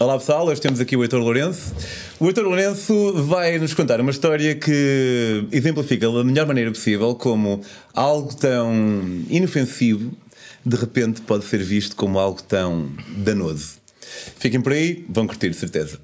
Olá pessoal, hoje temos aqui o Heitor Lourenço. O Heitor Lourenço vai nos contar uma história que exemplifica da melhor maneira possível como algo tão inofensivo de repente pode ser visto como algo tão danoso. Fiquem por aí, vão curtir, de certeza.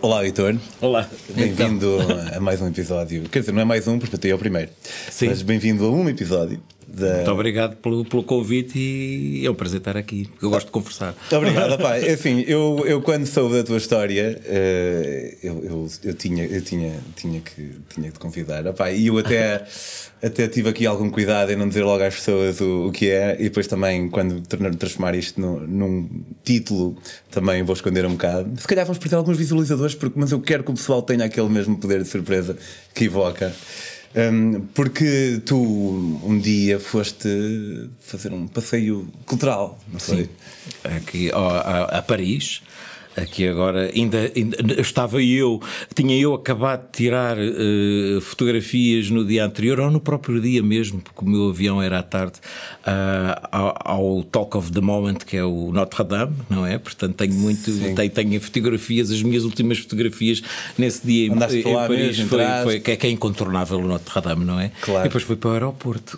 Olá, Heitor. Olá. Bem-vindo então. a mais um episódio. Quer dizer, não é mais um, porque até é o primeiro. Sim. Mas bem-vindo a um episódio da... Muito obrigado pelo, pelo convite e é um prazer estar aqui, porque eu gosto de conversar. Obrigado, pai. Assim, eu, eu quando soube da tua história, uh, eu, eu, eu, tinha, eu tinha, tinha, que, tinha que te convidar. Epá, e eu até, até tive aqui algum cuidado em não dizer logo às pessoas o, o que é, e depois também, quando transformar isto no, num título, também vou esconder um bocado. Se calhar vamos perder alguns visualizadores, porque, mas eu quero que o pessoal tenha aquele mesmo poder de surpresa que evoca. Um, porque tu um dia foste fazer um passeio cultural, não sei? Aqui a, a Paris Aqui agora, ainda, ainda, estava eu, tinha eu acabado de tirar uh, fotografias no dia anterior, ou no próprio dia mesmo, porque o meu avião era à tarde, uh, ao, ao, Talk of the Moment, que é o Notre Dame, não é? Portanto, tenho muito, tenho, tenho, fotografias, as minhas últimas fotografias nesse dia em, em Paris, mesmo, foi, foi, que, é, que é incontornável o Notre Dame, não é? Claro. E depois fui para o aeroporto.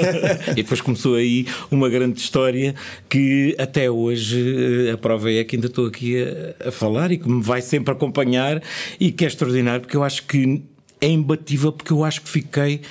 e depois começou aí uma grande história que até hoje eh, a prova é que ainda estou aqui a a falar e que me vai sempre acompanhar e que é extraordinário porque eu acho que é imbatível porque eu acho que fiquei.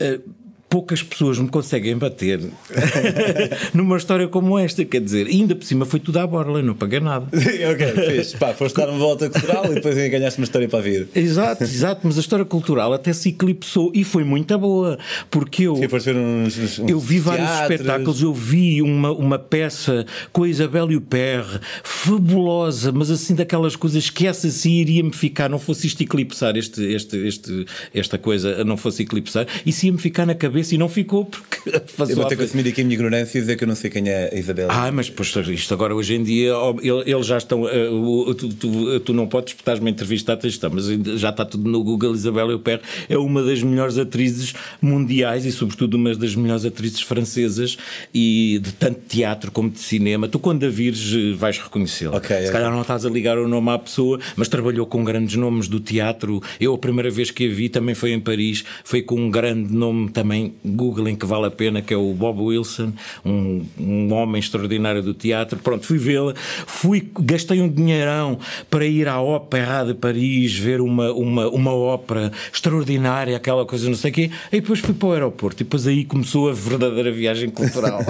Uh, poucas pessoas me conseguem bater numa história como esta, quer dizer, ainda por cima foi tudo à borla, não paguei nada. ok, fez. Pá, foste dar uma volta cultural e depois ganhaste uma história para a vida. Exato, exato, mas a história cultural até se eclipsou e foi muito boa, porque eu. Sim, uns, uns, eu vi vários teatros. espetáculos, eu vi uma, uma peça com a Isabel e o Perre, fabulosa, mas assim daquelas coisas que essa sim iria-me ficar, não fosse isto eclipsar, este, este, este, esta coisa não fosse eclipsar, isso ia-me ficar na cabeça cabeça e não ficou porque Eu vou ter que assumir aqui a minha ignorância e dizer que eu não sei quem é a Isabel. Ah, mas pois isto agora hoje em dia eles já estão. Uh, tu, tu, tu, não podes, porque estás-me a entrevistar, mas já está tudo no Google. Isabel Eupert é uma das melhores atrizes mundiais e, sobretudo, uma das melhores atrizes francesas e de tanto teatro como de cinema. Tu, quando a vires, eh, vais reconhecê-la. Okay, Se é. calhar não estás a ligar o nome à pessoa, mas trabalhou com grandes nomes do teatro. Eu, a primeira vez que a vi, também foi em Paris, foi com um grande nome também googlem que vale a pena, que é o Bob Wilson, um, um homem extraordinário do teatro. Pronto, fui vê-la, fui, gastei um dinheirão para ir à Ópera de Paris, ver uma, uma, uma ópera extraordinária, aquela coisa, não sei o quê, e depois fui para o aeroporto, e depois aí começou a verdadeira viagem cultural. uh,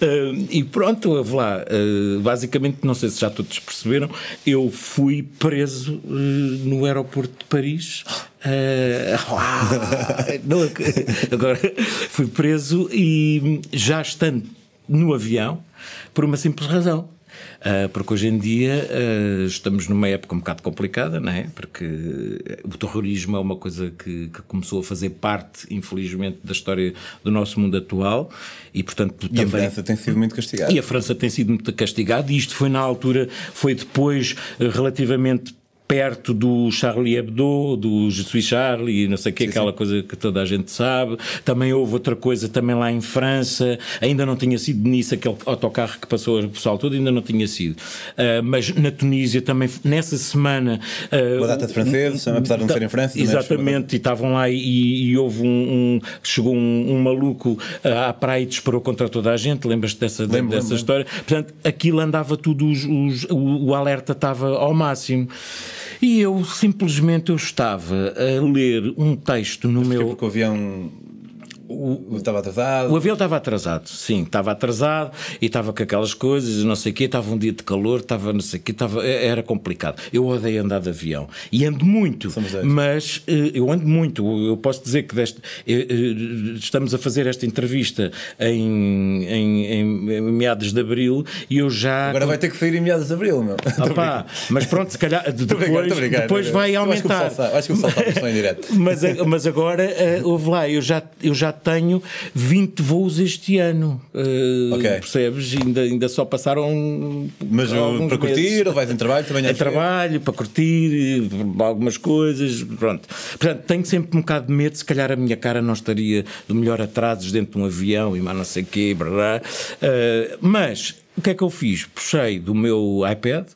e pronto, lá, uh, basicamente, não sei se já todos perceberam, eu fui preso uh, no aeroporto de Paris Uh, não, agora fui preso e já estando no avião por uma simples razão. Uh, porque hoje em dia uh, estamos numa época um bocado complicada, não é? Porque o terrorismo é uma coisa que, que, começou a fazer parte, infelizmente, da história do nosso mundo atual e, portanto, e também... a França tem sido muito castigada. E a França tem sido muito castigada e isto foi na altura, foi depois, relativamente perto do Charlie Hebdo, do Je suis Charlie, não sei o que, aquela sim. coisa que toda a gente sabe. Também houve outra coisa também lá em França, ainda não tinha sido nisso aquele autocarro que passou o pessoal todo, ainda não tinha sido. Uh, mas na Tunísia também, nessa semana... Uh, Uma data de franceses, apesar de não ser em França. Exatamente, e estavam lá e, e houve um, um chegou um, um, maluco à praia e disparou contra toda a gente, lembras-te dessa, lembro, dessa lembro. história? Portanto, aquilo andava tudo, os, os, o, o alerta estava ao máximo. E eu simplesmente eu estava a ler um texto no meu. Porque o avião o, estava atrasado? O avião estava atrasado, sim, estava atrasado e estava com aquelas coisas, não sei o quê, estava um dia de calor, estava não sei o quê, estava, é, era complicado. Eu odeio andar de avião e ando muito, mas eh, eu ando muito. Eu posso dizer que deste, eh, eh, estamos a fazer esta entrevista em, em, em, meados de abril e eu já. Agora vai ter que sair em meados de abril, meu. Opa, mas pronto, se calhar depois, depois vai aumentar. Acho que o sol está, em direto. Mas, mas agora, houve lá, eu já, eu já tenho 20 voos este ano. Uh, okay. Percebes? Ainda, ainda só passaram. Mas para curtir, meses. ou vais em trabalho também? Em trabalho, para curtir, algumas coisas, pronto. Portanto, tenho sempre um bocado de medo, se calhar a minha cara não estaria do melhor atrasos dentro de um avião e mais não sei o quê, blá, uh, mas o que é que eu fiz? Puxei do meu iPad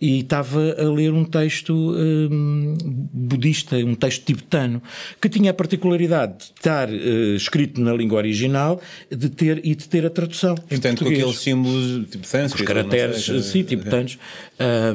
e estava a ler um texto um, budista, um texto tibetano, que tinha a particularidade de estar uh, escrito na língua original de ter, e de ter a tradução. Portanto, com aqueles símbolos tibetanos, os caracteres, sei, sim, tibetanos.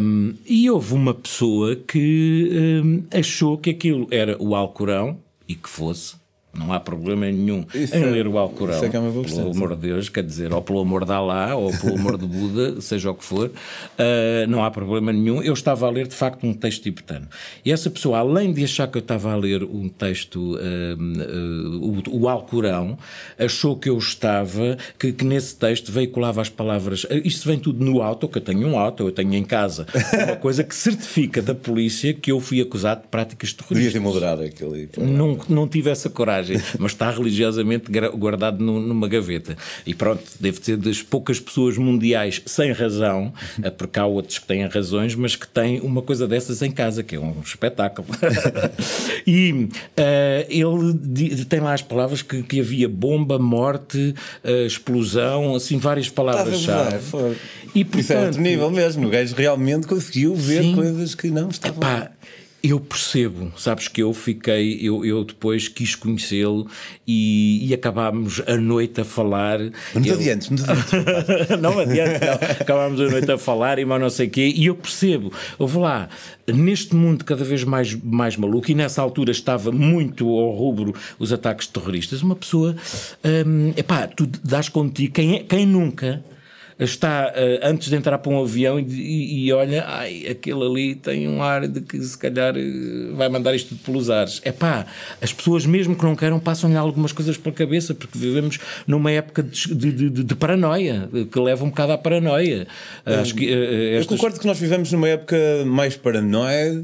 Um, e houve uma pessoa que um, achou que aquilo era o Alcorão e que fosse não há problema nenhum isso em é, ler o Alcorão, é, é pelo amor de Deus, quer dizer, ou pelo amor de Alá, ou pelo amor de Buda, seja o que for, uh, não há problema nenhum. Eu estava a ler, de facto, um texto tibetano. E essa pessoa, além de achar que eu estava a ler um texto, uh, uh, o, o, Alcorão, achou que eu estava, que, que, nesse texto veiculava as palavras. Isto vem tudo no auto, que eu tenho um auto, eu tenho em casa, uma coisa que certifica da polícia que eu fui acusado de práticas terroristas. Devia ter moderado aquele. Não, não tive essa coragem mas está religiosamente guardado numa gaveta. E pronto, deve ser das poucas pessoas mundiais sem razão, eh, porque há outros que têm razões, mas que têm uma coisa dessas em casa, que é um espetáculo. e uh, ele tem lá as palavras que, que havia bomba, morte, uh, explosão, assim, várias palavras-chave. E, portanto, é outro nível mesmo. O gajo realmente conseguiu ver sim, coisas que não estavam. Epá, eu percebo, sabes que eu fiquei, eu, eu depois quis conhecê-lo e, e acabámos a noite a falar. Não eu... adiantes, não adiantes. não adiante, não. Acabámos a noite a falar e mais não sei o quê, e eu percebo, eu vou lá, neste mundo cada vez mais, mais maluco, e nessa altura estava muito ao rubro os ataques terroristas, uma pessoa, hum, epá, tu dás contigo, quem, é, quem nunca está uh, antes de entrar para um avião e, e, e, olha, ai, aquele ali tem um ar de que se calhar uh, vai mandar isto tudo pelos ares. É pá, as pessoas mesmo que não queiram passam-lhe algumas coisas pela cabeça, porque vivemos numa época de, de, de, de paranoia, que leva um bocado à paranoia. Uh, Acho que, estas... Eu concordo que nós vivemos numa época mais paranoia,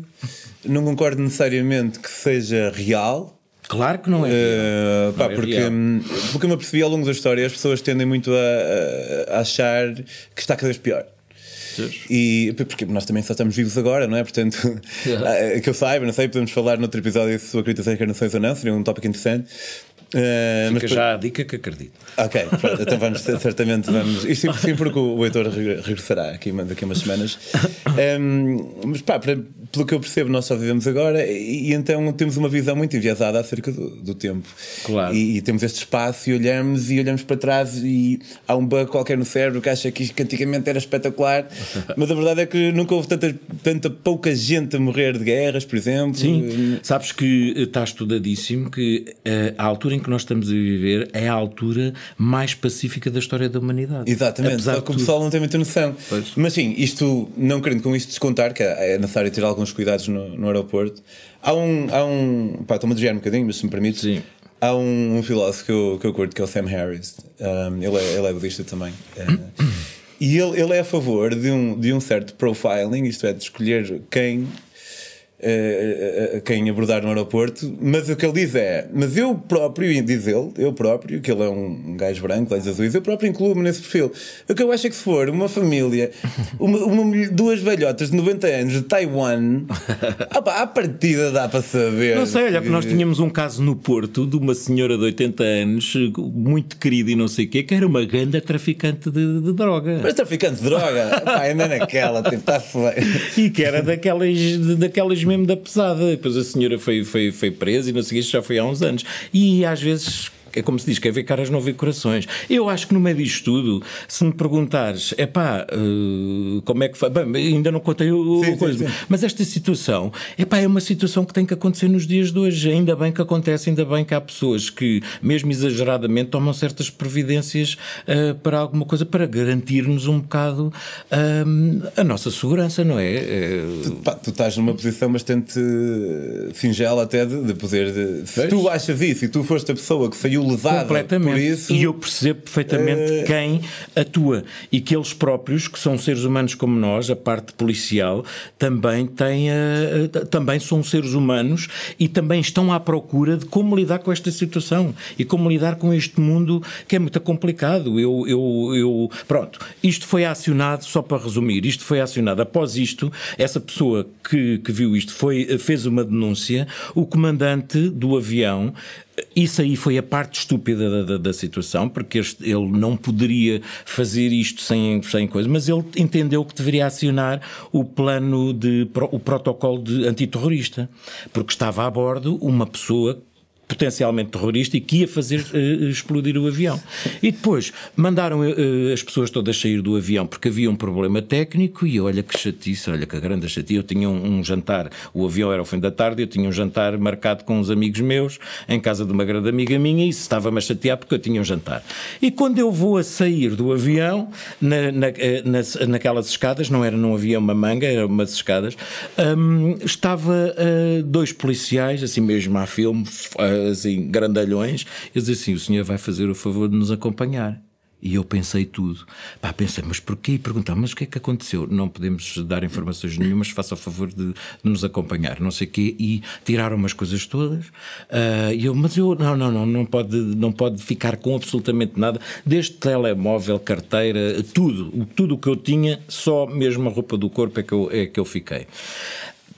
não concordo necessariamente que seja real, Claro que não é. Uh, pá, não é porque, porque eu me apercebi ao longo da história, as pessoas tendem muito a, a achar que está cada vez pior. E porque nós também só estamos vivos agora, não é? Portanto, yeah. que eu saiba, não sei, podemos falar noutro episódio se acredita em reencarnações ou não, seria um tópico interessante. Uh, Fica mas, já a dica que acredito. Ok, pronto, então vamos, certamente vamos. Isto sim, porque o Heitor regressará aqui daqui a umas semanas. Um, mas pá, para, pelo que eu percebo, nós só vivemos agora e, e então temos uma visão muito enviesada acerca do, do tempo. Claro. E, e, temos este espaço e olhamos e olhamos para trás e há um bug qualquer no cérebro que acha que isto que antigamente era espetacular, mas a verdade é que nunca houve tanta, tanta pouca gente a morrer de guerras, por exemplo. Sim, sabes que está estudadíssimo que uh, a altura em que nós estamos a viver é a altura mais pacífica da história da humanidade. Exatamente, Apesar só que o pessoal não tem muita noção. Pois. Mas sim, isto, não querendo com isto descontar, que é necessário ter alguns cuidados no, no aeroporto, há um. Há um pá, estou-me a desviar um bocadinho, mas se me permite. Sim. Há um, um, filósofo que eu, que eu curto que é o Sam Harris, um, ele, é, ele é budista também. Uh, e ele, ele é a favor de um, de um certo profiling, isto é, de escolher quem a, quem abordar no aeroporto, mas o que ele diz é: Mas eu próprio, diz ele, eu próprio, que ele é um gajo branco, olhos azuis, eu próprio incluo-me nesse perfil. O que eu acho é que se for uma família, uma, uma duas velhotas de 90 anos de Taiwan, opa, à partida dá para saber. Não sei, olha, que nós tínhamos um caso no Porto de uma senhora de 80 anos, muito querida e não sei o quê, que era uma grande traficante de, de droga. Mas traficante de droga? Pá, ainda naquela, tipo, está-se bem. E que era daquelas, daquelas mesmo da pesada. Depois a senhora foi, foi, foi presa e não sei o que, já foi há uns anos. E às vezes é como se diz, quer ver caras não vê corações. Eu acho que no meio disto tudo, se me perguntares, é pá, uh, como é que foi? Bem, ainda não contei o, sim, coisa, sim, sim. mas esta situação, é pá, é uma situação que tem que acontecer nos dias de hoje. Ainda bem que acontece, ainda bem que há pessoas que, mesmo exageradamente, tomam certas providências uh, para alguma coisa, para garantir-nos um bocado uh, a nossa segurança, não é? Tu, pá, tu, estás numa posição bastante singela até de, de poder. De, se tu achas isso e tu foste a pessoa que saiu completamente. por isso. E eu percebo perfeitamente quem atua. E que eles próprios, que são seres humanos como nós, a parte policial, também têm, eh, eh, também são seres humanos e também estão à procura de como lidar com esta situação e como lidar com este mundo que é muito complicado. Eu, eu, eu, pronto, isto foi acionado, só para resumir, isto foi acionado. Após isto, essa pessoa que, que viu isto foi, fez uma denúncia, o comandante do avião isso aí foi a parte estúpida da, da, da situação, porque este, ele não poderia fazer isto sem, sem coisa, mas ele entendeu que deveria acionar o plano de o protocolo de antiterrorista, porque estava a bordo uma pessoa potencialmente terrorista e que ia fazer uh, explodir o avião. E depois mandaram uh, as pessoas todas sair do avião porque havia um problema técnico e olha que chatice, olha que grande chatice. Eu tinha um, um, jantar, o avião era ao fim da tarde, eu tinha um jantar marcado com uns amigos meus em casa de uma grande amiga minha e estava-me a chatear porque eu tinha um jantar. E quando eu vou a sair do avião, na, na, na, naquelas escadas, não era num avião uma manga, eram umas escadas, um, estava uh, dois policiais, assim mesmo a filme, assim, grandalhões, eu dizia assim: o senhor vai fazer o favor de nos acompanhar. E eu pensei tudo. Pá, pensei, mas porquê? E perguntar, mas o que é que aconteceu? Não podemos dar informações nenhumas, faça o favor de, de nos acompanhar, não sei o quê. E tiraram umas coisas todas. Uh, e eu, mas eu, não, não, não, não pode, não pode ficar com absolutamente nada, desde telemóvel, carteira, tudo. Tudo o que eu tinha, só mesmo a roupa do corpo é que eu, é que eu fiquei.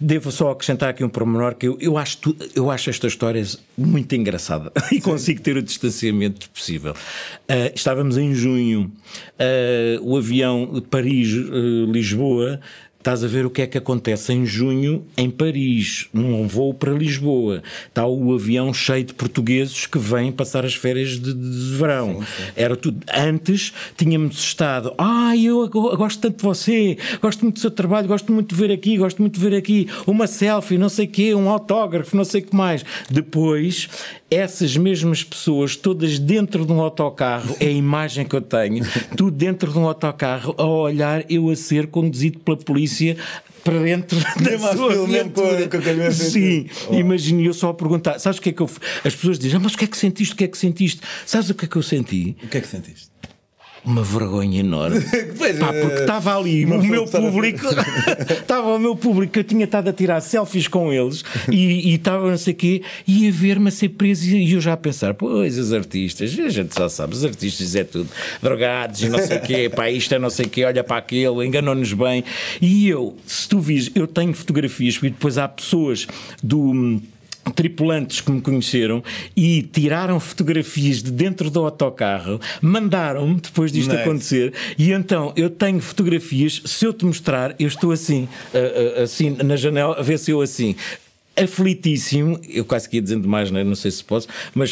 Devo só acrescentar aqui um pormenor que eu, eu, acho, tu, eu acho esta história muito engraçada e consigo ter o distanciamento possível. Uh, estávamos em junho, uh, o avião Paris-Lisboa Estás a ver o que é que acontece em junho em Paris, num voo para Lisboa. Está o avião cheio de portugueses que vêm passar as férias de, de verão. Sim, sim. Era tudo. Antes tínhamos estado, ah, eu gosto tanto de você, gosto muito do seu trabalho, gosto muito de ver aqui, gosto muito de ver aqui, uma selfie, não sei o quê, um autógrafo, não sei o que mais. Depois essas mesmas pessoas, todas dentro de um autocarro, é a imagem que eu tenho, tu dentro de um autocarro, a olhar eu a ser conduzido pela polícia para dentro da mesmo sua filme, com, com a cabeça Sim, oh. imagine eu só a perguntar, sabes o que é que eu... As pessoas dizem, ah, mas o que é que sentiste, o que é que sentiste? Sabes o que é que eu senti? O que é que sentiste? Uma vergonha enorme. pois, Pá, porque estava ali o meu público, estava o meu público que eu tinha estado a tirar selfies com eles e estava não sei o quê, e a ver-me a ser preso e eu já a pensar, pois os artistas, a gente só sabe, os artistas é tudo drogados e não sei o quê, pá, isto é não sei o quê, olha para aquele, enganou-nos bem. E eu, se tu vis, eu tenho fotografias e depois há pessoas do tripulantes que me conheceram e tiraram fotografias de dentro do autocarro, mandaram-me depois disto nice. acontecer, e então eu tenho fotografias, se eu te mostrar, eu estou assim, uh, uh, assim na janela, a ver se eu assim aflitíssimo, eu quase que ia dizendo mais, não, é? não sei se posso, mas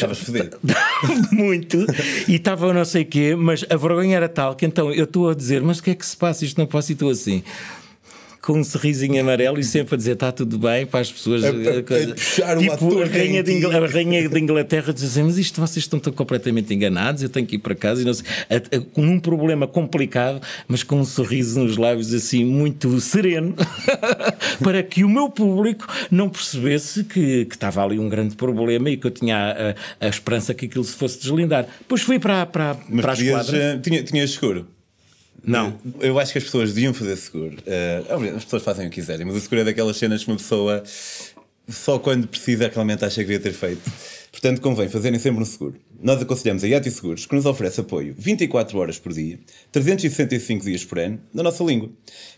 muito, e estava não sei o quê, mas a vergonha era tal que então eu estou a dizer, mas o que é que se passa? Isto não posso, e estou assim com um sorrisinho amarelo e sempre a dizer está tudo bem para as pessoas. A, a, a puxar tipo, a rainha, de Inglaterra, a rainha de Inglaterra diz assim: Mas isto vocês estão tão completamente enganados, eu tenho que ir para casa e não sei, com um problema complicado, mas com um sorriso nos lábios assim muito sereno, para que o meu público não percebesse que, que estava ali um grande problema e que eu tinha a, a esperança que aquilo se fosse deslindar. Depois fui para, para, mas para a esquadra. Eh, tinha, tinhas seguro? Não. Eu acho que as pessoas deviam fazer seguro. Uh, as pessoas fazem o que quiserem, mas o seguro é daquelas cenas que uma pessoa só quando precisa realmente acha que devia ter feito. Portanto, convém fazerem sempre um seguro. Nós aconselhamos a Yati Seguros, que nos oferece apoio 24 horas por dia, 365 dias por ano, na nossa língua.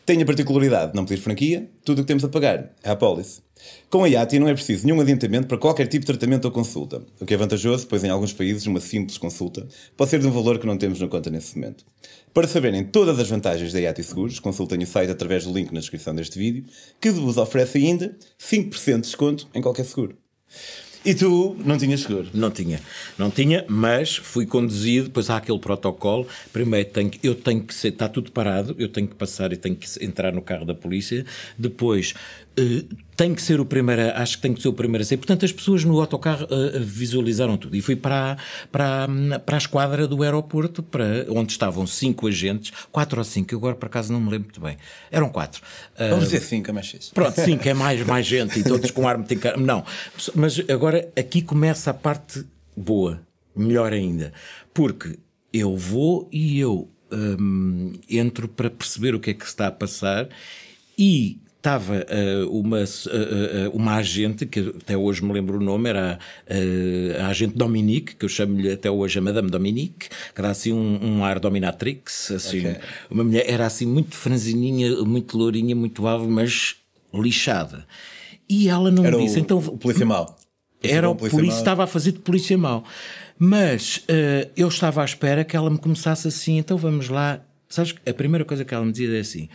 Tem a particularidade de não pedir franquia, tudo o que temos a pagar é a apólice. Com a IATI não é preciso nenhum adiantamento para qualquer tipo de tratamento ou consulta, o que é vantajoso, pois em alguns países uma simples consulta pode ser de um valor que não temos na conta nesse momento. Para saberem todas as vantagens da IATI Seguros, consultem o site através do link na descrição deste vídeo, que vos oferece ainda 5% de desconto em qualquer seguro. E tu não tinhas seguro? Não tinha, não tinha, mas fui conduzido, depois há aquele protocolo, primeiro tenho, eu tenho que ser, está tudo parado, eu tenho que passar e tenho que entrar no carro da polícia, depois tem que ser o primeiro, acho que tem que ser o primeiro a sair. Portanto, as pessoas no autocarro uh, visualizaram tudo. E fui para, para, para a esquadra do aeroporto, para, onde estavam cinco agentes, quatro ou cinco, eu agora por acaso não me lembro muito bem. Eram quatro. Uh, Vamos dizer cinco, é mais fixe. Pronto, cinco, é mais, mais gente e todos com arma. Não, mas agora aqui começa a parte boa melhor ainda. Porque eu vou e eu hum, entro para perceber o que é que se está a passar e estava uh, uma, uh, uh, uma agente, que até hoje me lembro o nome, era a agente Dominique, que eu chamo-lhe até hoje a Madame Dominique, que era assim um, um ar dominatrix, assim, okay. uma mulher, era assim muito franzininha, muito lourinha, muito alva, mas lixada. E ela não era me disse, o, então... O polícia mau. Era o polícia, estava a fazer de polícia mau. Mas eu estava à espera que ela me começasse assim, então vamos lá. Sabes, a primeira coisa que ela me dizia é assim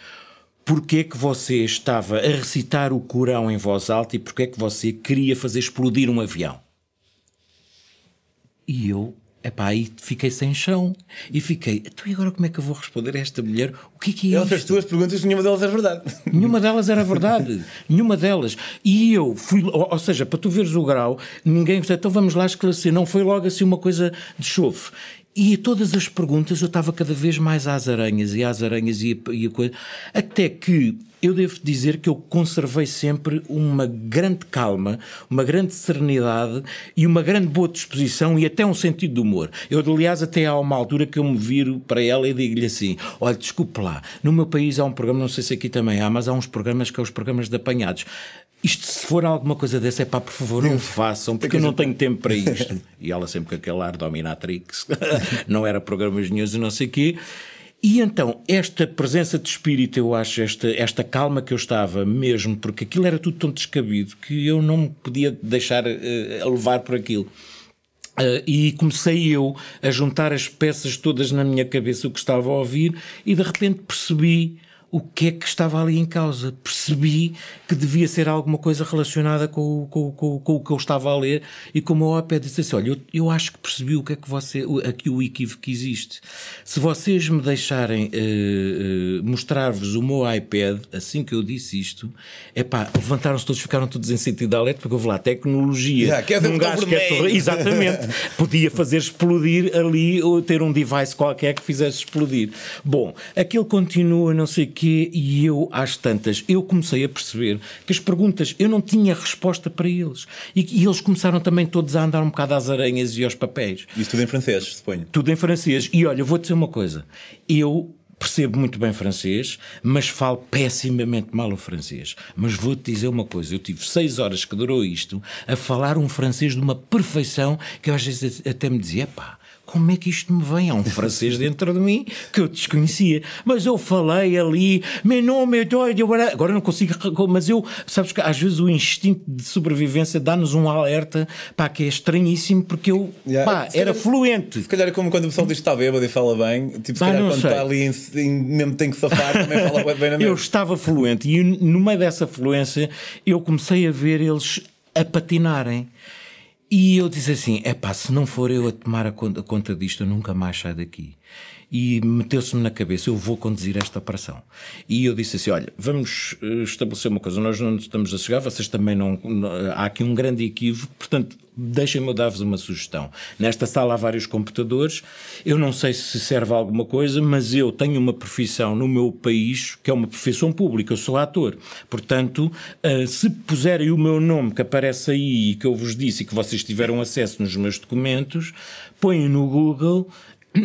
porque é que você estava a recitar o Corão em voz alta e porque é que você queria fazer explodir um avião? E eu, epá, aí fiquei sem chão. E fiquei, então e agora como é que eu vou responder a esta mulher? O que é que é Ela fez duas perguntas nenhuma delas era verdade. Nenhuma delas era verdade. nenhuma delas. E eu fui, ou, ou, seja, para tu veres o grau, ninguém então vamos lá esclarecer. Não foi logo assim uma coisa de chofre. E todas as perguntas eu estava cada vez mais às aranhas e às aranhas e e a coisa. Até que eu devo dizer que eu conservei sempre uma grande calma, uma grande serenidade e uma grande boa disposição e até um sentido de humor. Eu, aliás, até há uma altura que eu me viro para ela e digo-lhe assim: olha, desculpe lá, no meu país há um programa, não sei se aqui também há, mas há uns programas que são os programas de apanhados. Isto, se for alguma coisa dessa, é pá, por favor, não façam, porque eu não tenho tempo para isto. E ela sempre com aquele ar dominatrix, não era programas nenhum e não sei o quê. E então, esta presença de espírito, eu acho, esta, esta calma que eu estava mesmo, porque aquilo era tudo tão descabido que eu não me podia deixar uh, levar por aquilo. Uh, e comecei eu a juntar as peças todas na minha cabeça, o que estava a ouvir, e de repente percebi o que é que estava ali em causa. Percebi que devia ser alguma coisa relacionada com, com, com, com o que eu estava a ler e como o iPad disse assim, olha, eu, eu, acho que percebi o que é que você, aqui o equívoco existe. Se vocês me deixarem uh, uh, mostrar-vos o meu iPad, assim que eu disse isto, é pá, levantaram-se todos, ficaram todos em sentido alerta, porque eu vou lá, tecnologia, yeah, um gajo que é exatamente, podia fazer explodir ali ou ter um device qualquer que fizesse explodir. Bom, aquilo continua, não sei o que porquê e eu, às tantas, eu comecei a perceber que as perguntas, eu não tinha resposta para eles. E, e eles começaram também todos a andar um bocado às aranhas e aos papéis. Isso tudo em francês, suponho. Tudo em francês. E olha, vou dizer uma coisa. Eu percebo muito bem francês, mas falo pessimamente mal o francês. Mas vou-te dizer uma coisa: eu tive seis horas que durou isto a falar um francês de uma perfeição que eu às vezes até me dizia, pá como é que isto me vem? Há um francês dentro de mim que eu desconhecia. Mas eu falei ali, meu nome é Agora não consigo, mas eu, sabes que às vezes o instinto de sobrevivência dá-nos um alerta, pá, que é estranhíssimo, porque eu, yeah. pá, era calhar, fluente. Se calhar é como quando o pessoal diz que está bêbado e fala bem, tipo, se calhar quando sei. está ali, em, em, mesmo tem que safar, também fala bem na mesma. Eu estava fluente e no meio dessa fluência eu comecei a ver eles a patinarem. E eu disse assim: é pá, se não for eu a tomar a conta, a conta disto, eu nunca mais saio daqui. E meteu-se-me na cabeça: eu vou conduzir esta operação. E eu disse assim: olha, vamos eh, estabelecer uma coisa, nós não estamos a chegar, vocês também não. Há aqui um grande equívoco, portanto, deixem-me dar-vos uma sugestão. Nesta sala há vários computadores, eu não sei se serve a alguma coisa, mas eu tenho uma profissão no meu país que é uma profissão pública, eu sou ator. Portanto, uh, se puserem o meu nome que aparece aí e que eu vos disse e que vocês tiveram acesso nos meus documentos, põem no Google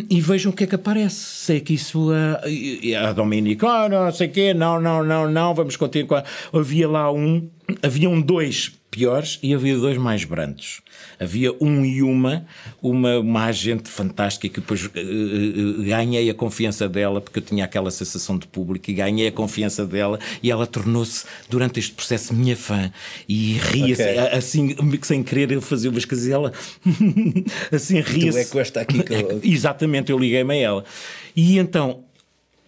e vejam o que é que aparece. Sei que isso a, a Dominique, ah, não sei o quê, não, não, não, não, vamos continuar. Havia lá um, haviam dois piores e havia dois mais brandos. Havia um e uma, uma, uma agente fantástica que depois uh, uh, ganhei a confiança dela, porque eu tinha aquela sensação de público e ganhei a confiança dela e ela tornou-se, durante este processo, minha fã e ria-se, okay. assim, sem querer, eu fazia umas coisas e ela assim ria-se. Tu é que esta aqui que eu... Exatamente, eu liguei-me a ela. E então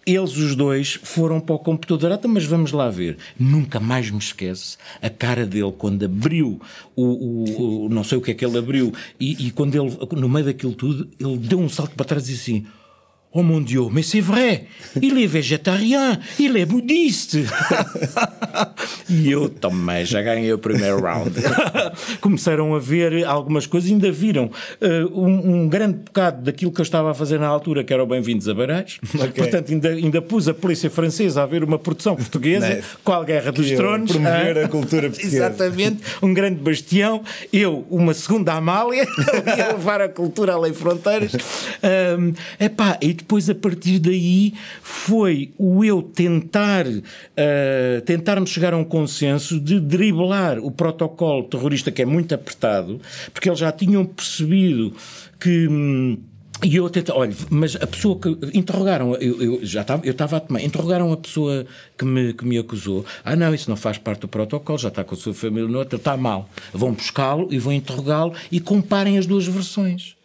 eles os dois foram para o computador. Ah, então, mas vamos lá ver. Nunca mais me esquece a cara dele quando abriu o, o, o não sei o que é que ele abriu, e, e, quando ele, no meio daquilo tudo, ele deu um salto para trás e disse assim: Oh mon Dieu, mais c'est vrai, il est végétarien, il est bouddhiste. e eu também já ganhei o primeiro round. Começaram a ver algumas coisas, ainda viram uh, um, um, grande bocado daquilo que eu estava a fazer na altura, que era o Bem-vindos a Barais. Okay. Portanto, ainda, ainda pus a polícia francesa a ver uma produção portuguesa, com a Guerra dos Tronos. Promover a cultura portuguesa. Exatamente, um grande bastião. Eu, uma segunda Amália, a levar a cultura além fronteiras. Um, epá, e depois a partir daí foi o eu tentar uh, tentarmos chegar a um consenso de driblar o protocolo terrorista que é muito apertado, porque eles já tinham percebido que hum, e eu até, olha, mas a pessoa que interrogaram, eu, eu já estava, eu estava a tomar, interrogaram a pessoa que me, que me acusou. Ah, não, isso não faz parte do protocolo, já está com a sua família noutra, está mal. Vão buscá-lo e vão interrogá-lo e comparem as duas versões.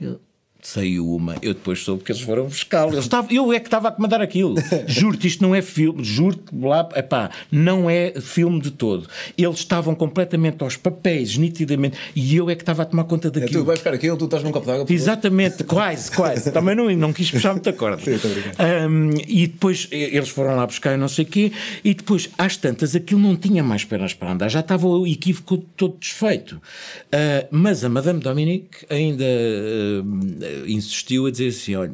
Eu, saiu uma, eu depois soube que eles foram buscá-lo. Eu, eu é que estava a comandar aquilo. Juro-te, isto não é filme, juro-te, lá, epá, não é filme de todo. Eles estavam completamente aos papéis, nitidamente, e eu é que estava a tomar conta daquilo. É, tu vais buscar aquilo, tu estás num copo d'água. Exatamente, quase, quase. Também não, não quis puxar muita corda. Sim, um, e depois eles foram lá buscar não sei o quê, e depois, às tantas, aquilo não tinha mais pernas para andar, já estava o equívoco todo desfeito. Uh, mas a Madame Dominique ainda. Uh, insistiu a dizer assim: olha,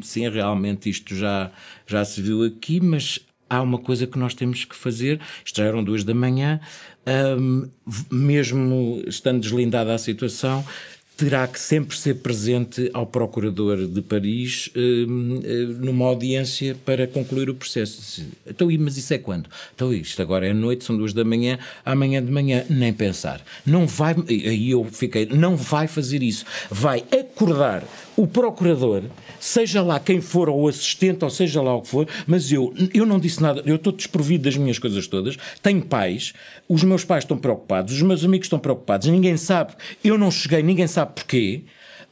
sim, realmente isto já, já se viu aqui, mas há uma coisa que nós temos que fazer. Isto já eram duas da manhã, um, mesmo estando deslindada a situação, terá que sempre ser presente ao Procurador de Paris hum, numa audiência para concluir o processo. Então, mas isso é quando? Então, isto agora é noite, são duas da manhã, amanhã de manhã, nem pensar. Não vai, aí eu fiquei, não vai fazer isso. Vai acordar o Procurador, seja lá quem for, ou o assistente, ou seja lá o que for, mas eu, eu não disse nada, eu estou desprovido das minhas coisas todas, tenho pais, os meus pais estão preocupados, os meus amigos estão preocupados, ninguém sabe, eu não cheguei, ninguém sabe porquê.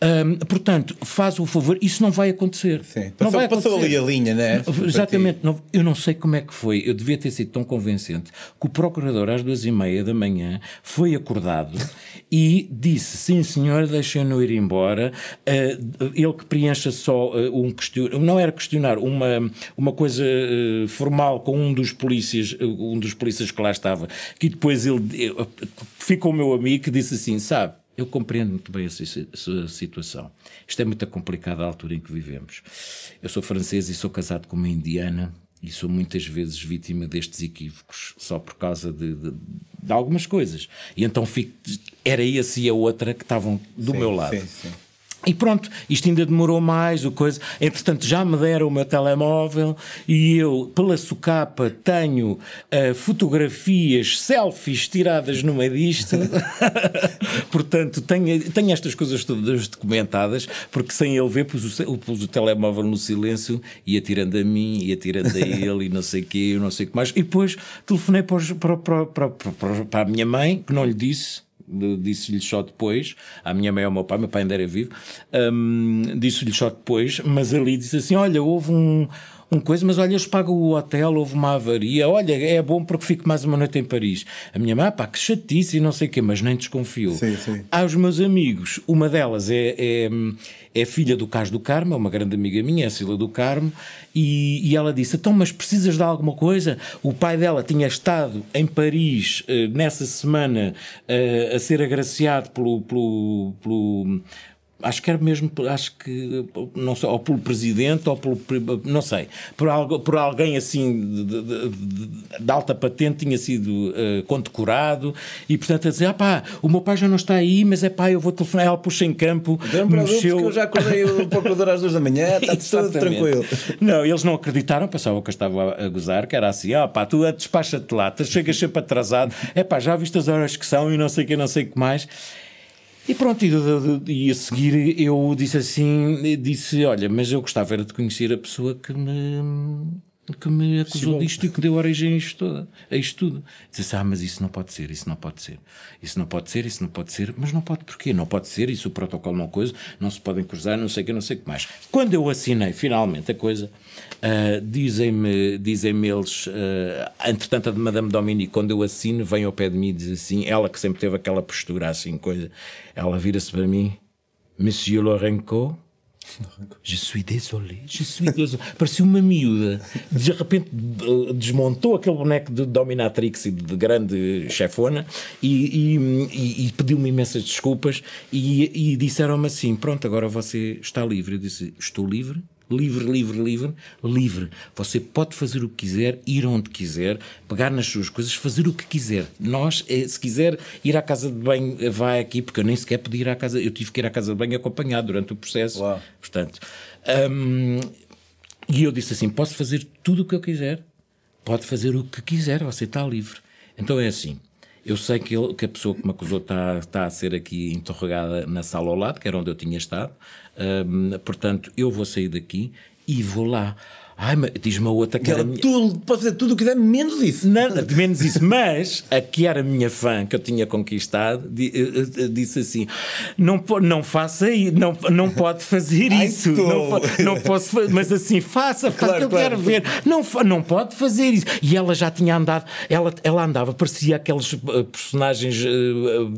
Um, portanto, faz o favor, isso não vai acontecer. Sim, passou, não vai acontecer. passou ali a linha, né? Exatamente. Não, eu não sei como é que foi. Eu devia ter sido tão convincente que o procurador, às duas e meia da manhã, foi acordado e disse: Sim, senhor, deixem-no ir embora. Uh, ele que preencha só uh, um questionário, não era questionar, uma, uma coisa uh, formal com um dos polícias, um dos polícias que lá estava, que depois ele ficou meu amigo que disse assim: Sabe eu compreendo muito bem essa, essa situação. Isto é muito complicado à altura em que vivemos. Eu sou francês e sou casado com uma indiana e sou muitas vezes vítima destes equívocos só por causa de, de, de algumas coisas. E então fico, era esse e a outra que estavam do sim, meu lado. Sim, sim. E pronto, isto ainda demorou mais, o coisa. Entretanto, já me deram o meu telemóvel e eu, pela socapa, tenho uh, fotografias, selfies tiradas no meio disto. Portanto, tenho, tenho estas coisas todas documentadas, porque sem ele ver, pus o, pus o telemóvel no silêncio e atirando a mim, e atirando a ele, e não sei o quê, não sei o que mais. E depois telefonei para, para, para, para, para a minha mãe, que não lhe disse disse-lhe só depois, a minha mãe é o meu pai, meu pai ainda era vivo, um, disse-lhe só depois, mas ali disse assim: Olha, houve um, um coisa, mas olha, eles pagam o hotel, houve uma avaria, olha, é bom porque fico mais uma noite em Paris. A minha mãe, pá, que chatice e não sei o quê, mas nem desconfiou. Sim, sim. Aos meus amigos, uma delas é, é, é filha do Cas do Carmo, é uma grande amiga minha, é Sila do Carmo, e, e, ela disse: Então, mas precisas de alguma coisa? O pai dela tinha estado em Paris uh, nessa semana uh, a ser agraciado pelo, pelo, pelo acho que era mesmo, acho que, não sei, ou pelo presidente, ou pelo, não sei, por, algo, por alguém assim de, de, de, de alta patente tinha sido uh, condecorado e, portanto, a dizer, ah pá, o meu pai já não está aí, mas é pá, eu vou telefonar, ela puxa em campo. Mexeu... eu já acordei o procurador às duas da manhã, está tudo tranquilo. Não, eles não acreditaram, pensavam que eu estava a gozar, que era assim, ah pá, tu despacha-te lá, chegas sempre atrasado, é pá, já viste as horas que são e não sei o que, não sei o que mais. E pronto, e, e, a seguir eu disse assim, disse, olha, mas eu gostava era de conhecer a pessoa que me que me acusou Sim, disto e que deu origem a isto, toda, a isto tudo. Disse ah, mas isso não pode ser, isso não pode ser, isso não pode ser, isso não pode ser, mas não pode porquê? Não pode ser, isso o protocolo não coisa, não se podem cruzar, não sei o que, não sei o que mais. Quando eu assinei finalmente a coisa, Uh, dizem-me dizem eles, uh, entretanto, a de Madame Dominique, quando eu assino, vem ao pé de mim e diz assim: ela que sempre teve aquela postura assim, coisa, ela vira-se para mim, Monsieur Lorenco, Je suis désolé, je suis désolé. Parecia uma miúda. De repente eh, desmontou aquele boneco de dominatrix e de grande chefona e, e, e pediu-me imensas desculpas e, e disseram-me assim: Pronto, agora você está livre. Eu disse: Estou livre? Livre, livre, livre, livre. Você pode fazer o que quiser, ir onde quiser, pegar nas suas coisas, fazer o que quiser. Nós, eh, se quiser ir à casa de banho, eh, vai aqui, porque eu nem sequer podia ir à casa, eu tive que ir à casa de banho acompanhado durante o processo. Uau. Portanto, hum, e eu disse assim: posso fazer tudo o que eu quiser, pode fazer o que quiser, você está livre. Então é assim. Eu sei que, ele, que a pessoa que me acusou está, está a ser aqui interrogada na sala ao lado, que era onde eu tinha estado. Um, portanto, eu vou sair daqui e vou lá. Ai, diz-me a outra que, era. Minha... Tudo, pode fazer tudo o que quiser, menos isso. Nada, menos isso. Mas a que era minha fã, que eu tinha conquistado, eh, eh, disse assim: não, não faça isso, não, não pode fazer isso. Não, não posso Mas assim, faça, faça, claro, eu claro. quero ver. Não, não pode fazer isso. E ela já tinha andado, ela, ela andava, parecia aqueles eh, personagens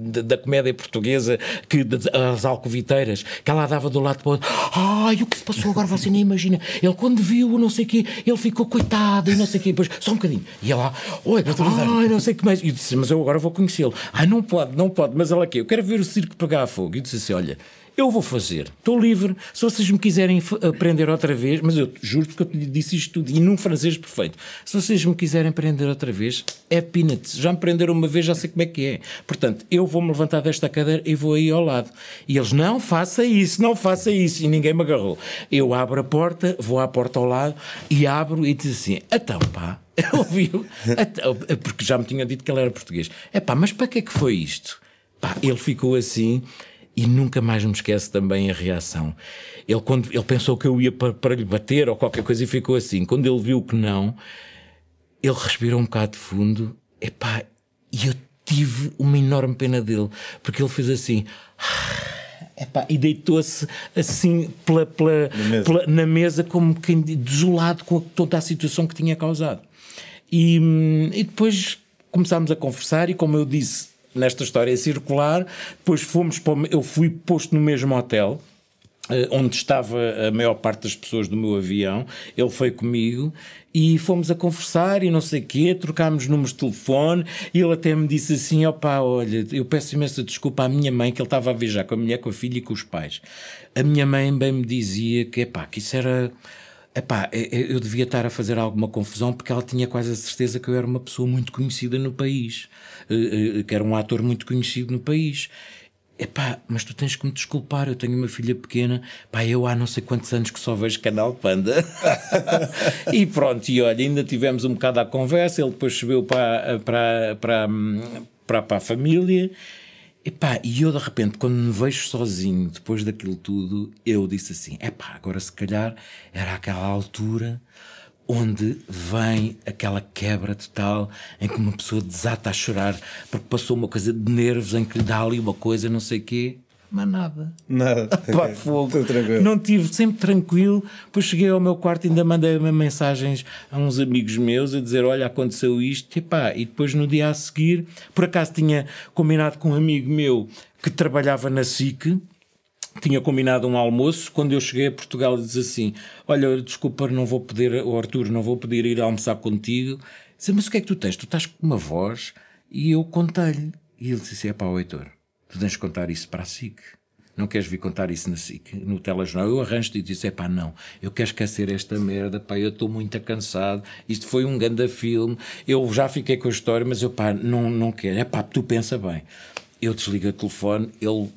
da, da, comédia portuguesa, que, as alcoviteiras, que ela andava do lado para o outro. Ai, o que se passou agora você nem imagina. Ele, quando viu, não sei o quê, ele ficou coitado e não sei o quê. Depois, só um bocadinho. E ela, oi, ai, não sei o que mais. E eu disse, mas eu agora vou conhecê-lo. Ai, não pode, não pode, mas ela aqui, eu quero ver o circo pegar fogo. E eu disse assim, olha, eu vou fazer, estou livre. Se vocês me quiserem aprender outra vez, mas eu juro que eu te disse isto tudo, e num francês perfeito. Se vocês me quiserem aprender outra vez, é peanuts. Já me prenderam uma vez, já sei como é que é. Portanto, eu vou-me levantar desta cadeira e vou aí ao lado. E eles, não faça isso, não faça isso. E ninguém me agarrou. Eu abro a porta, vou à porta ao lado e abro e diz assim: então pá. Ouviu? Porque já me tinham dito que ele era português. É pá, mas para que é que foi isto? Pá, ele ficou assim e nunca mais me esquece também a reação. Ele, quando, ele pensou que eu ia para, para lhe bater ou qualquer coisa e ficou assim. Quando ele viu que não, ele respirou um bocado de fundo. Epá, e eu tive uma enorme pena dele, porque ele fez assim. Epá, e deitou-se assim pela, pela, na, mesa. Pela, na mesa, como quem desolado com toda a situação que tinha causado. E, hum, e depois começámos a conversar, e como eu disse, nesta história circular. Depois fomos para, eu fui posto no mesmo hotel eh, onde estava a maior parte das pessoas do meu avião, ele foi comigo e fomos a conversar e não sei o quê, trocámos números de telefone e ele até me disse assim, opá, olha, eu peço imensa desculpa à minha mãe, que ele estava a viajar com a mulher, com a filha e com os pais. A minha mãe bem me dizia que, epá, que isso era... Epá, eu devia estar a fazer alguma confusão porque ela tinha quase a certeza que eu era uma pessoa muito conhecida no país. Eh, eh, que era um ator muito conhecido no país. Epá, mas tu tens que me desculpar, eu tenho uma filha pequena, pá, eu há não sei quantos anos que só vejo Canal Panda. e pronto, e olha, ainda tivemos um bocado à conversa, ele depois subiu para, para, para, para, para a família. Epá, e eu de repente, quando me vejo sozinho depois daquilo tudo, eu disse assim: epá, agora se calhar era aquela altura onde vem aquela quebra total em que uma pessoa desata a chorar porque passou uma coisa de nervos em que lhe dá ali uma coisa, não sei o quê. Mas nada. Nada. Pá, fogo. Não tive, sempre tranquilo. Depois cheguei ao meu quarto e ainda mandei mensagens a uns amigos meus a dizer: Olha, aconteceu isto. E, pá, e depois no dia a seguir, por acaso tinha combinado com um amigo meu que trabalhava na SIC tinha combinado um almoço. Quando eu cheguei a Portugal, disse assim: Olha, desculpa, não vou poder, o Arthur, não vou poder ir almoçar contigo. Disse, mas o que é que tu tens? Tu estás com uma voz. E eu contei-lhe. E ele disse: É pá, Heitor, tu tens de contar isso para a SIC. Não queres vir contar isso na SIC, no telejornal? Eu arranjo-te e disse: é pá, não, eu quero esquecer esta merda, pá, eu estou muito cansado. Isto foi um grande filme. Eu já fiquei com a história, mas eu, pá, não, não quero. É pá, tu pensa bem. Eu desligo o telefone, ele,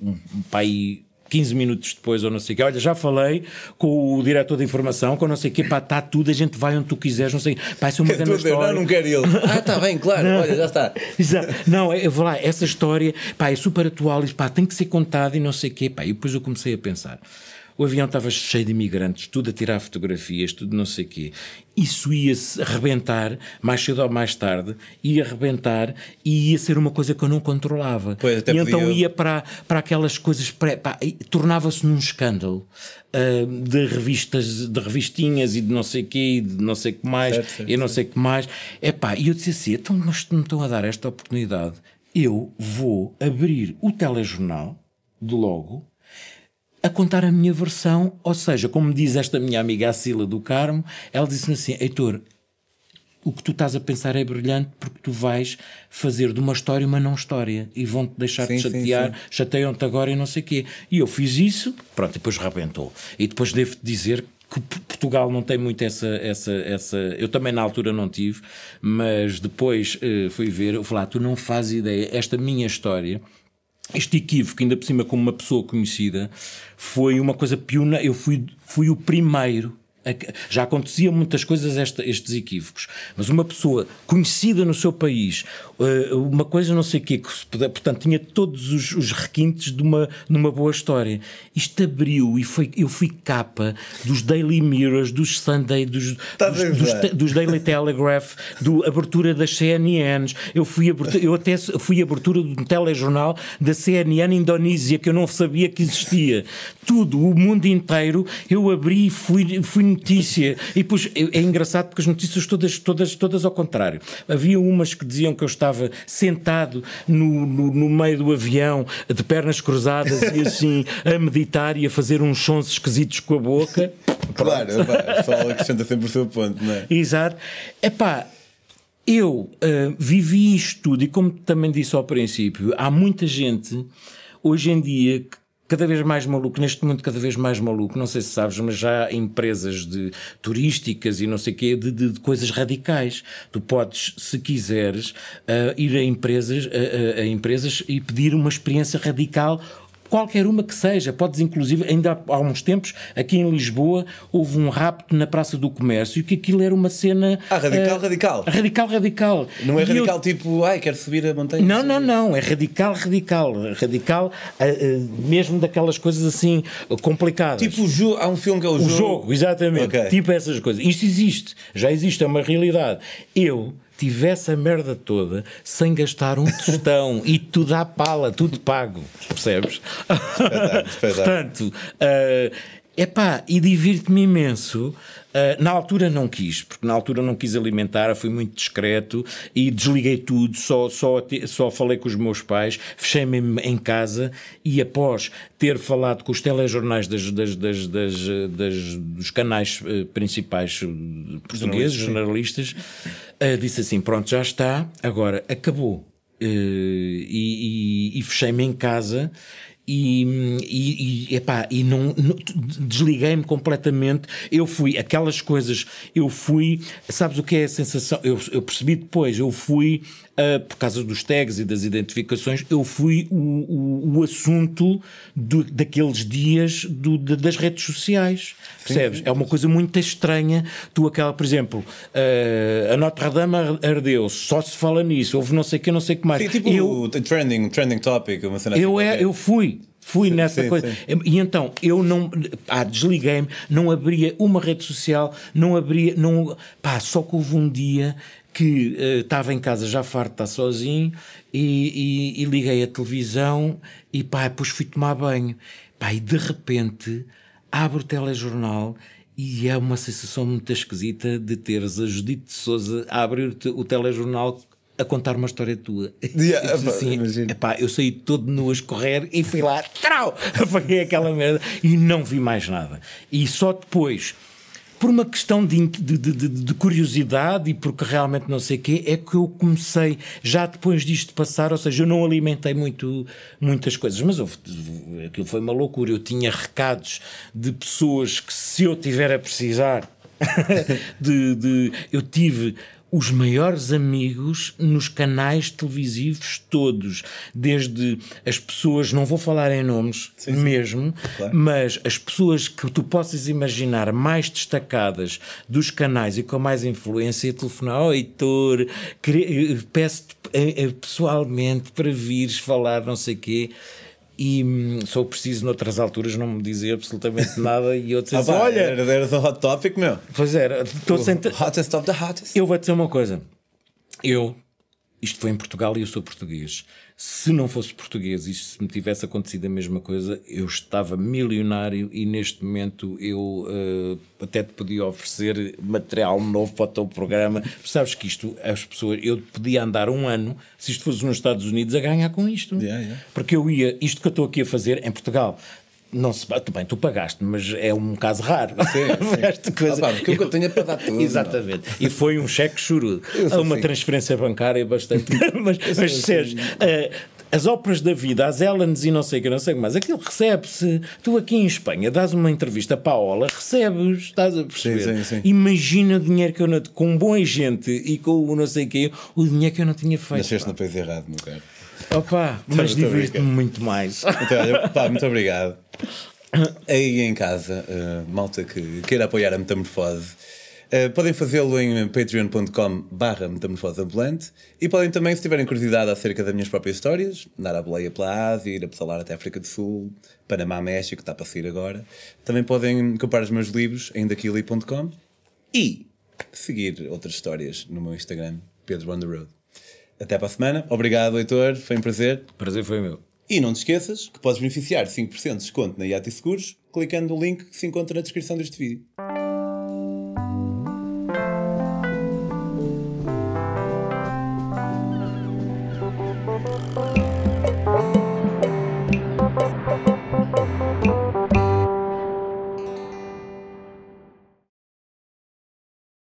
pai 15 minutos depois, ou não sei o quê, olha, já falei com o diretor de informação, com não sei o quê, pá, está tudo, a gente vai onde tu quiseres, não sei, pá, isso é uma grande história. Não, não quero ele. ah, está bem, claro, não. olha, já está. Exato. Não, eu vou lá, essa história, pá, é super atual, e, pá, tem que ser contada e não sei o quê, pá, e depois eu comecei a pensar. O avião estava cheio de imigrantes, tudo a tirar fotografias, tudo não sei o quê. Isso ia-se arrebentar, mais cedo ou mais tarde, ia arrebentar e ia ser uma coisa que eu não controlava. Pois, e então ia para, para aquelas coisas, tornava-se num escândalo uh, de revistas, de revistinhas e de não sei o quê, e de não sei o que mais, certo, certo, e não sei o que mais. Epá, e eu disse assim, então, mas me estão a dar esta oportunidade, eu vou abrir o telejornal, de logo, a contar a minha versão, ou seja, como diz esta minha amiga Acila do Carmo, ela disse-me assim: Heitor, o que tu estás a pensar é brilhante porque tu vais fazer de uma história uma não história e vão-te deixar de chatear, chateiam-te agora e não sei o quê. E eu fiz isso, pronto, depois rebentou. E depois devo-te dizer que Portugal não tem muito essa, essa, essa. Eu também na altura não tive, mas depois uh, fui ver, eu falei, ah, tu não fazes ideia, esta minha história este equívoco, ainda por cima como uma pessoa conhecida, foi uma coisa piona. Eu fui, fui o primeiro já aconteciam muitas coisas esta, estes equívocos, mas uma pessoa conhecida no seu país, uma coisa não sei o quê, que se puder, portanto tinha todos os, os requintes de uma, numa boa história. Isto abriu e foi, eu fui capa dos Daily Mirrors, dos Sunday, dos, tá dos, dos, dos, Daily Telegraph, do abertura das CNNs. Eu fui abertura, eu até fui abertura de um telejornal da CNN Indonésia que eu não sabia que existia. Tudo, o mundo inteiro, eu abri e fui, fui notícia. E depois é, é engraçado porque as notícias todas, todas, todas ao contrário. Havia umas que diziam que eu estava sentado no, no, no meio do avião, de pernas cruzadas e assim, a meditar e a fazer uns sons esquisitos com a boca. Claro, só acrescenta sempre o seu ponto, não é? Exato. Epá, eu uh, vivi isto tudo e como também disse ao princípio, há muita gente hoje em dia que cada vez mais maluco, neste mundo cada vez mais maluco, não sei se sabes, mas já há empresas de turísticas e não sei o quê, de, de, de, coisas radicais. Tu podes, se quiseres, uh, ir a empresas, a, empresas e pedir uma experiência radical qualquer uma que seja, podes inclusive, ainda há uns tempos, aqui em Lisboa, houve um rapto na Praça do Comércio e que aquilo era uma cena. Ah, radical, uh, radical. Radical, radical. Não é e radical eu... tipo, ai, quero subir a montanha. Não, não, não, é radical, radical. Radical, uh, uh, mesmo daquelas coisas assim complicadas. Tipo o jogo, há um filme que é o, o jogo. O jogo, exatamente. Okay. Tipo essas coisas. Isto existe, já existe, é uma realidade. Eu tivesse a merda toda sem gastar um tostão e tudo à pala, tudo pago, percebes? Portanto, uh, epá, e divirto-me imenso Uh, na altura não quis, porque na altura não quis alimentar, fui muito discreto e desliguei tudo, só, só, só falei com os meus pais, fechei-me em casa e após ter falado com os telejornais das, das, das, das, dos canais uh, principais portugueses, jornalistas, uh, disse assim: pronto, já está, agora acabou. e, e, e fechei-me em casa e, e, e, epá, e não, não desliguei-me completamente. Eu fui, aquelas coisas, eu fui, sabes o que é a sensação? Eu, eu percebi depois, eu fui, uh, por causa dos tags e das identificações, eu fui o, o, o assunto do, daqueles dias do, de, das redes sociais. Percebes? Sim, sim. É uma coisa muito estranha. Tu, aquela, por exemplo, uh, a Notre Dame ardeu, só se fala nisso, houve não sei o que, não sei o que mais. Sim, tipo eu, o trending, trending topic, uma cena eu, assim é, eu fui. Fui nessa sim, coisa. Sim. E então, eu não. Pá, desliguei-me, não abria uma rede social, não abria. Não, pá, só que houve um dia que uh, estava em casa já farto de estar sozinho e, e, e, liguei a televisão e pá, depois fui tomar banho. Pá, e de repente abro o telejornal e é uma sensação muito esquisita de teres a Judite de Souza a abrir o telejornal a contar uma história tua. Yeah, assim, epá, eu saí todo nu a escorrer e fui lá, trau, apaguei aquela merda e não vi mais nada. E só depois, por uma questão de, de, de, de curiosidade e porque realmente não sei o quê, é que eu comecei, já depois disto passar, ou seja, eu não alimentei muito, muitas coisas, mas houve, aquilo foi uma loucura. Eu tinha recados de pessoas que, se eu tiver a precisar. de, de, eu tive os maiores amigos nos canais televisivos todos, desde as pessoas, não vou falar em nomes sim, sim. mesmo, claro. mas as pessoas que tu possas imaginar mais destacadas dos canais e com mais influência, telefonar, oh Heitor, peço-te eh, eh, pessoalmente para vires falar não sei o quê e hum, sou preciso noutras alturas não me dizer absolutamente nada e eu disse ah, assim, olha era, era do hot topic meu. Pois era estou senta... hottest of the hottest. Eu vou dizer uma coisa. Eu isto foi em Portugal e eu sou português se não fosse português e se me tivesse acontecido a mesma coisa, eu estava milionário e neste momento eu uh, até te podia oferecer material novo para o teu programa. Sabes que isto, as pessoas, eu podia andar um ano, se isto fosse nos Estados Unidos, a ganhar com isto. Yeah, yeah. Porque eu ia, isto que eu estou aqui a fazer em Portugal, Não se, tu, bem, tu pagaste, mas é um caso raro. Sim, sim. Esta coisa. Ah, pá, porque que eu tenho é para dar tudo. Exatamente. E foi um cheque churudo. sou Uma assim. transferência bancária bastante. mas, mas assim. Sérgio, eh, as óperas da vida, as Ellens e não sei o que, não sei o que mais, aquilo recebe-se. Tu aqui em Espanha dás uma entrevista para a Ola, recebes, estás a perceber? Sim, sim, sim. Imagina o dinheiro que eu não. com um bom agente e com o não sei o quê, o dinheiro que eu não tinha feito. Nasceste no país errado, meu caro. Opa, mas estou a divirto-me muito mais. Então, olha, pá, muito obrigado. Aí em casa, eh, malta que queira apoiar a Metamorfose, eh, podem fazê-lo em patreon.com barra metamorfose ambulante e podem também, se tiverem curiosidade acerca das minhas próprias histórias, dar a boleia pela Ásia, ir a pedalar até a África do Sul, Panamá, México, que está para sair agora. Também podem comprar os meus livros em daquili.com e seguir outras histórias no meu Instagram, Pedro on the Road. Até para a semana. Obrigado, Heitor. Foi um prazer. Prazer foi meu. E não te esqueças que podes beneficiar de 5% de desconto na IAT Seguros clicando no link que se encontra na descrição deste vídeo.